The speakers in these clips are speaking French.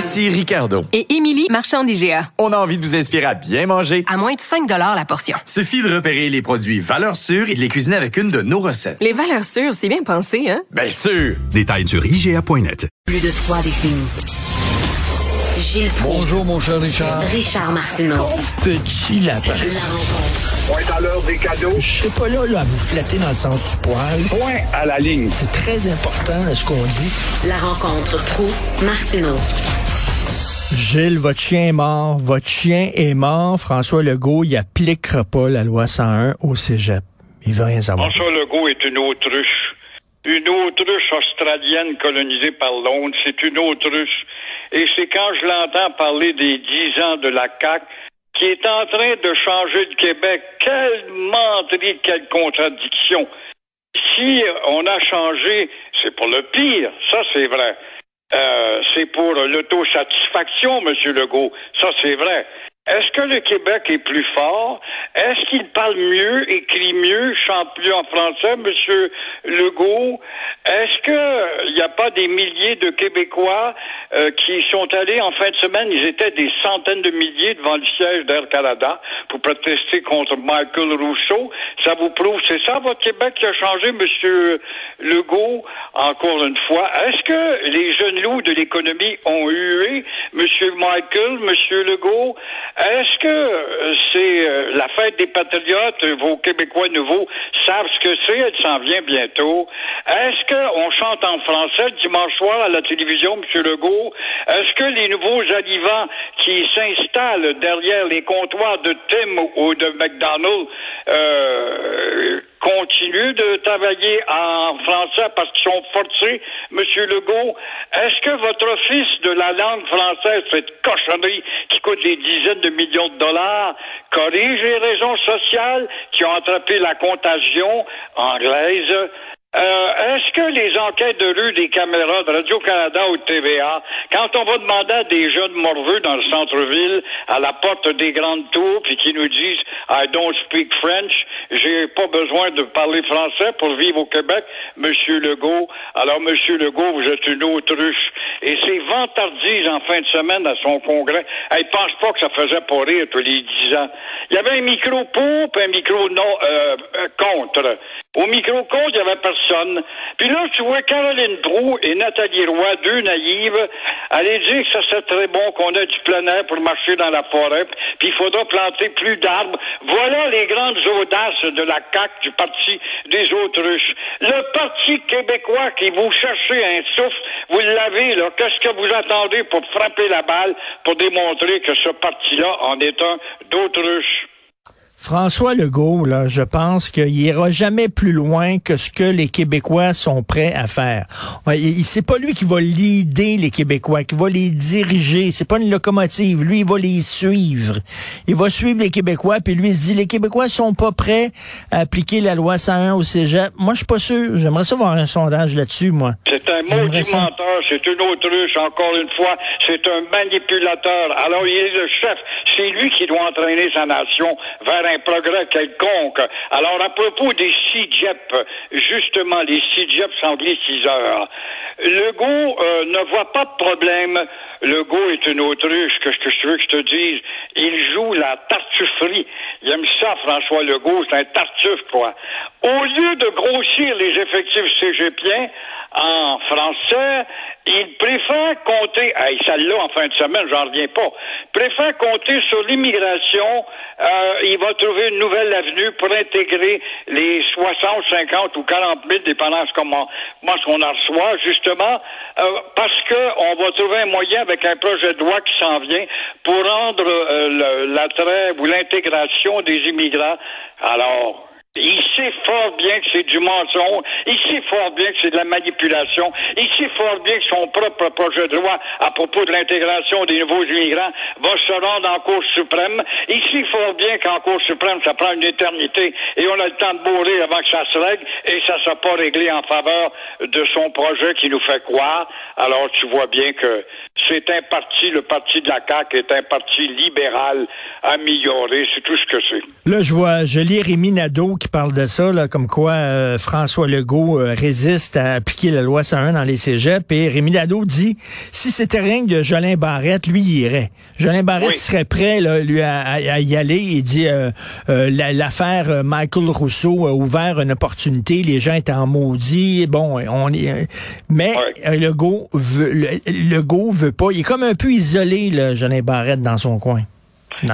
Ici Ricardo. Et Émilie, marchand d'IGA. On a envie de vous inspirer à bien manger. À moins de 5 la portion. Suffit de repérer les produits valeurs sûres et de les cuisiner avec une de nos recettes. Les valeurs sûres, c'est bien pensé, hein? Bien sûr! Détails sur IGA.net. Plus de trois décennies. Gilles Proulx. Bonjour, mon cher Richard. Richard Martineau. Petit lapin. La rencontre. Point à l'heure des cadeaux. Je serai pas là, là à vous flatter dans le sens du poil. Point à la ligne. C'est très important, ce qu'on dit. La rencontre pro martineau Gilles, votre chien est mort. Votre chien est mort. François Legault, il appliquera pas la loi 101 au cégep. Il veut rien savoir. François Legault est une autruche. Une autruche australienne colonisée par Londres. C'est une autruche. Et c'est quand je l'entends parler des dix ans de la CAQ qui est en train de changer le Québec. Quelle menterie, quelle contradiction. Si on a changé, c'est pour le pire. Ça, c'est vrai. Euh, c'est pour l'autosatisfaction, Monsieur Legault. Ça, c'est vrai. Est-ce que le Québec est plus fort? Est-ce qu'il parle mieux, écrit mieux, chante mieux en français, Monsieur Legault? Est-ce qu'il n'y a pas des milliers de Québécois euh, qui sont allés en fin de semaine? Ils étaient des centaines de milliers devant le siège d'Air Canada pour protester contre Michael Rousseau. Ça vous prouve, c'est ça votre Québec qui a changé, Monsieur Legault? Encore une fois, est-ce que les jeunes loups de l'économie ont hué Monsieur Michael, Monsieur Legault? Est-ce que euh, c'est euh, la fête des patriotes, vos Québécois nouveaux savent ce que c'est, elle s'en vient bientôt. Est-ce qu'on chante en français dimanche soir à la télévision, M. Legault? Est-ce que les nouveaux arrivants qui s'installent derrière les comptoirs de Tim ou de McDonald's euh, continuent de travailler en français parce qu'ils sont forcés, Monsieur Legault? Est-ce que votre office de la langue française, cette cochonnerie qui coûte des dizaines de millions de dollars, corrige les raisons sociales qui ont attrapé la contagion anglaise? Euh, Est-ce que les enquêtes de rue des caméras de Radio-Canada ou de TVA, quand on va demander à des jeunes morveux dans le centre-ville, à la porte des grandes tours, puis qui nous disent I don't speak French, pas besoin de parler français pour vivre au Québec, Monsieur Legault. Alors, Monsieur Legault, vous êtes une autruche. Et ces vantardises en fin de semaine à son congrès, elle pense pas que ça faisait pas rire tous les dix ans. Il y avait un micro pour, puis un micro non euh, euh, contre. Au micro contre, il y avait personne. Puis là, tu vois Caroline Proux et Nathalie Roy, deux naïves, aller dire que ça serait très bon qu'on ait du plein air pour marcher dans la forêt, puis il faudra planter plus d'arbres. Voilà les grandes audaces de la CAQ, du Parti des autruches. Le Parti québécois qui vous cherchez un souffle, vous l'avez, là. Qu'est-ce que vous attendez pour frapper la balle, pour démontrer que ce parti-là en est un d'autruche? François Legault, là, je pense qu'il ira jamais plus loin que ce que les Québécois sont prêts à faire. C'est pas lui qui va leader les Québécois, qui va les diriger. C'est pas une locomotive. Lui, il va les suivre. Il va suivre les Québécois, puis lui, il se dit, les Québécois sont pas prêts à appliquer la loi 101 au cégep. Moi, je suis pas sûr. J'aimerais ça voir un sondage là-dessus, moi. C'est un maudit menteur, c'est une autruche, encore une fois. C'est un manipulateur. Alors, il est le chef. C'est lui qui doit entraîner sa nation vers un progrès quelconque. Alors, à propos des CIGEP, justement, les CIGEP angliciseurs, Legault euh, ne voit pas de problème. Legault est une autruche, que, que je veux que je te dise? Il joue la tartufferie. Il aime ça, François Legault, c'est un tartuffe, quoi. Au lieu de grossir les effectifs cégepiens, en français, il préfère compter, hey, celle-là en fin de semaine, j'en reviens pas, préfère compter sur l'immigration, euh, il va trouver une nouvelle avenue pour intégrer les 60, 50 ou 40 000, dépendant de comment, comment qu'on en reçoit, justement, euh, parce que on va trouver un moyen avec un projet de loi qui s'en vient pour rendre euh, l'attrait ou l'intégration des immigrants. Alors, Il sait fort bien que c'est du mensonge. Il sait fort bien que c'est de la manipulation. Il sait fort bien que son propre projet de loi à propos de l'intégration des nouveaux immigrants va se rendre en Cour suprême. Il sait fort bien qu'en Cour suprême, ça prend une éternité et on a le temps de bourrer avant que ça se règle et ça ne sera pas réglé en faveur de son projet qui nous fait croire. Alors tu vois bien que c'est un parti, le parti de la CAQ est un parti libéral amélioré, c'est tout ce que c'est. Là, je vois, je lis Rémi Nadeau qui parle de ça, là, comme quoi euh, François Legault euh, résiste à appliquer la loi 101 dans les cégeps. Et Rémi Nadeau dit, si c'était rien que de Jolin Barrette, lui, il irait. Jolin Barrette Oui. serait prêt, là, lui, à, y aller. Il dit, euh, la- l'affaire Michael Rousseau a ouvert une opportunité. Les gens étaient en maudit. Bon, on est, mais euh, Legault veut, le, Legault veut pas. Il est comme un peu isolé, là, Jolin Barrette, dans son coin. C'est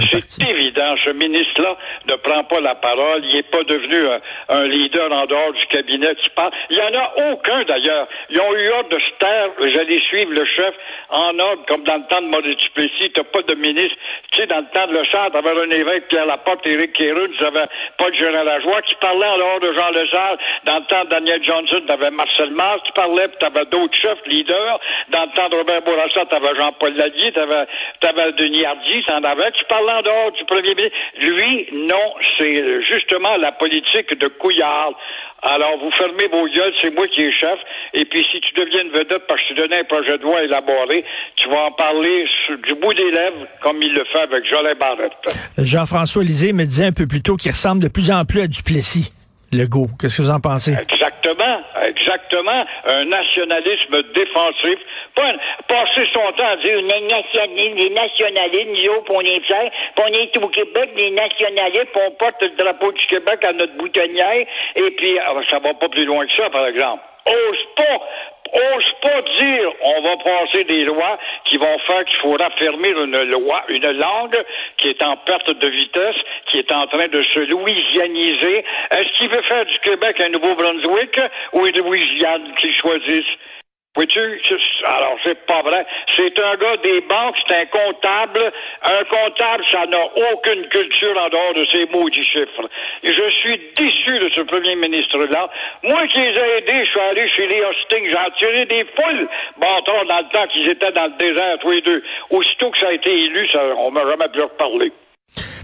évident, ce ministre-là ne prend pas la parole. Il n'est pas devenu un, un leader en dehors du cabinet qui parle. Il n'y en a aucun, d'ailleurs. Ils ont eu ordre de se taire. J'allais suivre le chef en ordre, comme dans le temps de Maurice Duplessis. T'as pas de ministre. Tu sais, dans le temps de Le Char, t'avais René Lévesque, Pierre Laporte, Éric Kéroun, t'avais Paul Gérard Lajoie qui parlait en dehors de Jean Lesage. Dans le temps de Daniel Johnson, t'avais Marcel Mars qui parlait, puis t'avais d'autres chefs, leaders. Dans le temps de Robert Bourassa, t'avais Jean-Paul Lallier, t'avais, t'avais Denis Hardy, t'en avais qui parlaient en dehors du premier ministre. Lui, non, c'est justement la politique de Couillard. Alors, vous fermez vos gueules, c'est moi qui est chef. Et puis, si tu deviens une vedette parce que te donnais un projet de loi élaboré, tu vas en parler du bout des lèvres, comme il le fait avec Jolin Barrette. Jean-François Lisée me disait un peu plus tôt qu'il ressemble de plus en plus à Duplessis, Legault. Qu'est-ce que vous en pensez? Exactement, exactement. Un nationalisme défensif. Pas passer son temps à dire les nationalistes, les nationalistes, nous autres, on est fiers, on est au Québec, les nationalistes, on porte le drapeau du Québec à notre boutonnière, et puis ah, ça va pas plus loin que ça, par exemple. Ose pas, ose pas dire on va passer des lois qui vont faire qu'il faut raffermir une loi, une langue qui est en perte de vitesse, qui est en train de se louisianiser. Est-ce qu'il veut faire du Québec un Nouveau-Brunswick ou une Louisiane qu'il choisisse? Vois-tu? Alors, c'est pas vrai. C'est un gars des banques, c'est un comptable. Un comptable, ça n'a aucune culture en dehors de ces maudits chiffres. Et je suis déçu de ce premier ministre-là. Moi qui les ai aidés, je suis allé chez les Hostings, j'ai attiré des foules bâtards dans le temps qu'ils étaient dans le désert, tous les deux. Aussitôt que ça a été élu, ça, on m'a jamais pu reparler.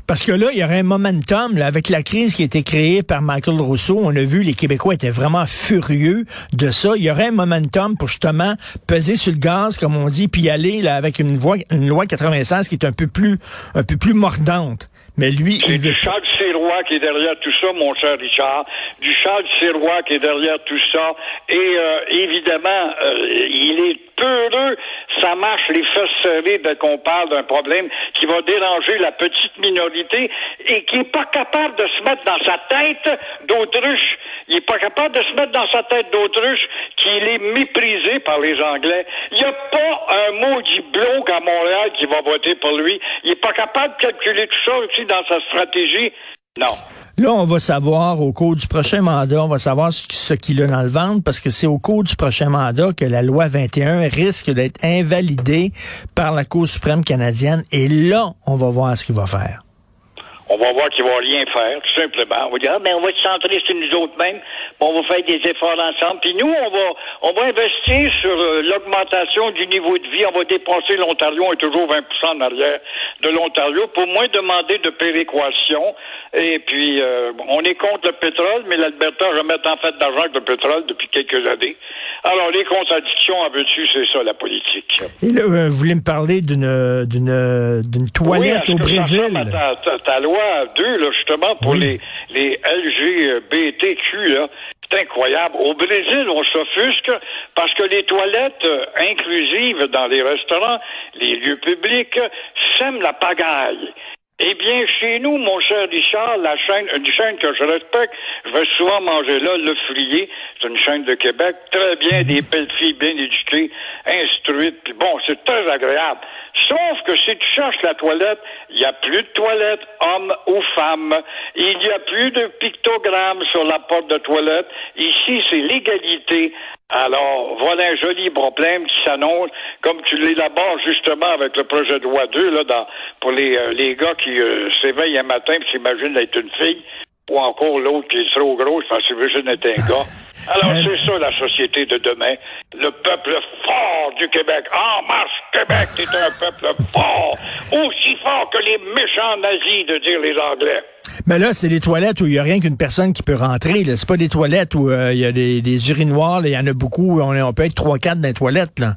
Parce que là, il y aurait un momentum, là, avec la crise qui a été créée par Michael Rousseau. On a vu, les Québécois étaient vraiment furieux de ça. Il y aurait un momentum pour justement peser sur le gaz, comme on dit, puis aller là, avec une, voie, une loi 96 qui est un peu plus, un peu plus mordante. Mais lui, il veut du Charles Sirois qui est derrière tout ça, mon cher Richard. Du Charles Sirois qui est derrière tout ça. Et euh, évidemment, euh, il est. Ça marche les fesses serrées dès qu'on parle d'un problème qui va déranger la petite minorité et qui est pas capable de se mettre dans sa tête d'autruche. Il est pas capable de se mettre dans sa tête d'autruche qu'il est méprisé par les Anglais. Il n'y a pas un maudit bloc à Montréal qui va voter pour lui. Il est pas capable de calculer tout ça aussi dans sa stratégie. Non. Là, on va savoir au cours du prochain mandat, on va savoir ce, qu'il a dans le ventre, parce que c'est au cours du prochain mandat que la loi 21 risque d'être invalidée par la Cour suprême canadienne. Et là, on va voir ce qu'il va faire. On va voir qu'il va rien faire, tout simplement. On va dire, ah, ben, on va se centrer sur nous autres mêmes, on va faire des efforts ensemble. Puis nous, on va, on va investir sur euh, l'augmentation du niveau de vie. On va dépenser l'Ontario, on est toujours 20% en arrière de l'Ontario, pour moins demander de péréquation. Et puis, euh, on est contre le pétrole, mais l'Alberta remet en fait d'argent avec le pétrole depuis quelques années. Alors, les contradictions, en veux-tu, c'est ça, la politique. Et là, euh, vous voulez me parler d'une d'une d'une toilette oui, au que Brésil? ressemble à Ta, ta- ta loi 2, là, justement, pour Oui. les, les LGBTQ, là. C'est incroyable. Au Brésil, on s'offusque parce que les toilettes euh, inclusives dans les restaurants, les lieux publics, sèment la pagaille. Eh bien, chez nous, mon cher Richard, la chaîne, une chaîne que je respecte, je vais souvent manger là, Le Frier, c'est une chaîne de Québec, très bien, des belles filles bien éduquées, instruites, puis bon, c'est très agréable. Sauf que si tu cherches la toilette, il n'y a plus de toilette, homme ou femme. Il n'y a plus de pictogrammes sur la porte de toilette. Ici, c'est l'égalité. Alors, voilà un joli problème qui s'annonce, comme tu l'élabores justement avec le projet de loi 2, là, dans, pour les, euh, les gars qui euh, s'éveillent un matin et s'imaginent être une fille. ou encore l'autre qui est trop gros, je pense que Virgin est un gars. Alors, Euh, c'est ça la société de demain. Le peuple fort du Québec. En marche, Québec, c'est un peuple fort. Aussi fort que les méchants nazis, de dire les Anglais. Mais là, c'est des toilettes où il n'y a rien qu'une personne qui peut rentrer. C'est pas des toilettes où euh, il y a des, des urinoirs. Il y en a beaucoup. On, est- on peut être trois, quatre dans les toilettes. Là.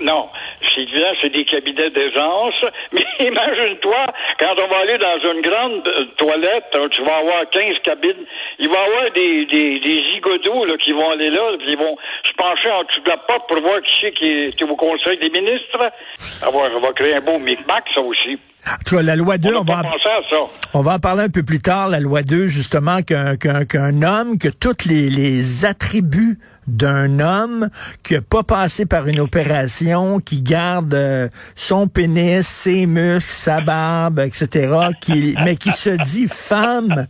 Non. C'est évident, c'est des cabinets d'aisance. Mais imagine-toi, quand on va aller dans une grande euh, toilette, hein, tu vas avoir 15 cabines, il va y avoir des, des, des zigodos là, qui vont aller là, puis ils vont se pencher en dessous de la porte pour voir qui c'est qui est, au Conseil des ministres. Ça va, va créer un beau micmac, ça aussi. Tout cas, la loi 2, On on va, en, on va en parler un peu plus tard, la loi 2, justement, qu'un homme, que tous les, les attributs d'un homme qui n'a pas passé par une opération, qui garde euh, son pénis, ses muscles, sa barbe, etc., qui, mais qui se dit femme,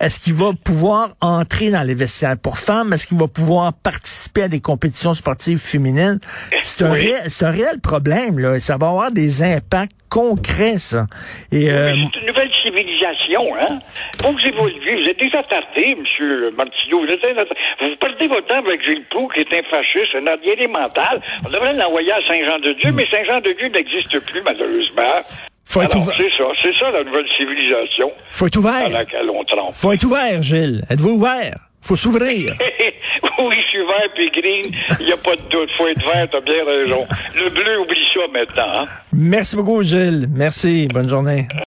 est-ce qu'il va pouvoir entrer dans les vestiaires pour femmes? Est-ce qu'il va pouvoir participer à des compétitions sportives féminines? C'est un, Oui. réel- c'est un réel problème, là. Ça va avoir des impacts concrets, ça. Et, euh, une nouvelle civilisation, hein? Vous vous êtes déjà tardé, M. Martineau. Vous, êtes déjà- vous perdez votre temps avec Gilles Proulx, qui est un fasciste, un arriéré mental. On devrait l'envoyer à Saint-Jean-de-Dieu, mais Saint-Jean-de-Dieu n'existe plus, malheureusement. Faut être ouvert. c'est ça, c'est ça la nouvelle civilisation faut être ouvert. laquelle on trempe. Faut être ouvert, Gilles. Êtes-vous ouvert? Faut s'ouvrir. oui, je suis vert puis green, il n'y a pas de doute. Faut être vert, t'as bien raison. Le bleu, oublie ça maintenant, hein? Merci beaucoup, Gilles. Merci. Bonne journée.